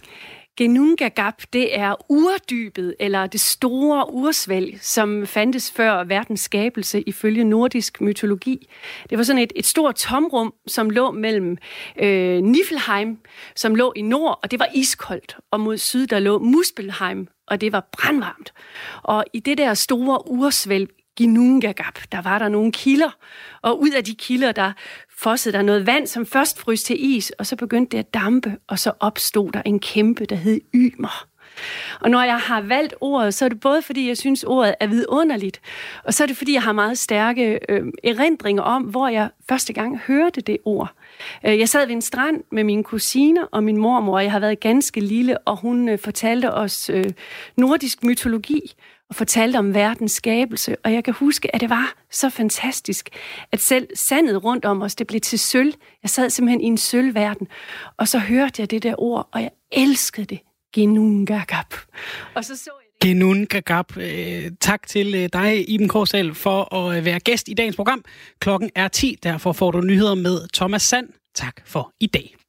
Genungagap, det er urdybet, eller det store ursvælg, som fandtes før verdens skabelse ifølge nordisk mytologi. Det var sådan et, et stort tomrum, som lå mellem øh, Niflheim, som lå i nord, og det var iskoldt, og mod syd, der lå Muspelheim, og det var brandvarmt. Og i det der store ursvælg, Ginungagap, der var der nogle kilder, og ud af de kilder, der fosset der noget vand, som først frøs til is, og så begyndte det at dampe, og så opstod der en kæmpe, der hed Ymer. Og når jeg har valgt ordet, så er det både fordi, jeg synes, ordet er vidunderligt, og så er det fordi, jeg har meget stærke øh, erindringer om, hvor jeg første gang hørte det ord. Øh, jeg sad ved en strand med mine kusiner og min mormor, og jeg har været ganske lille, og hun øh, fortalte os øh, nordisk mytologi, og fortalte om verdens skabelse, og jeg kan huske, at det var så fantastisk, at selv sandet rundt om os, det blev til sølv. Jeg sad simpelthen i en sølvverden, og så hørte jeg det der ord, og jeg elskede det. Genungagap. Og så så jeg
Genungagap. Øh, tak til øh, dig, Iben Korsal, for at øh, være gæst i dagens program. Klokken er 10, derfor får du nyheder med Thomas Sand. Tak for i dag.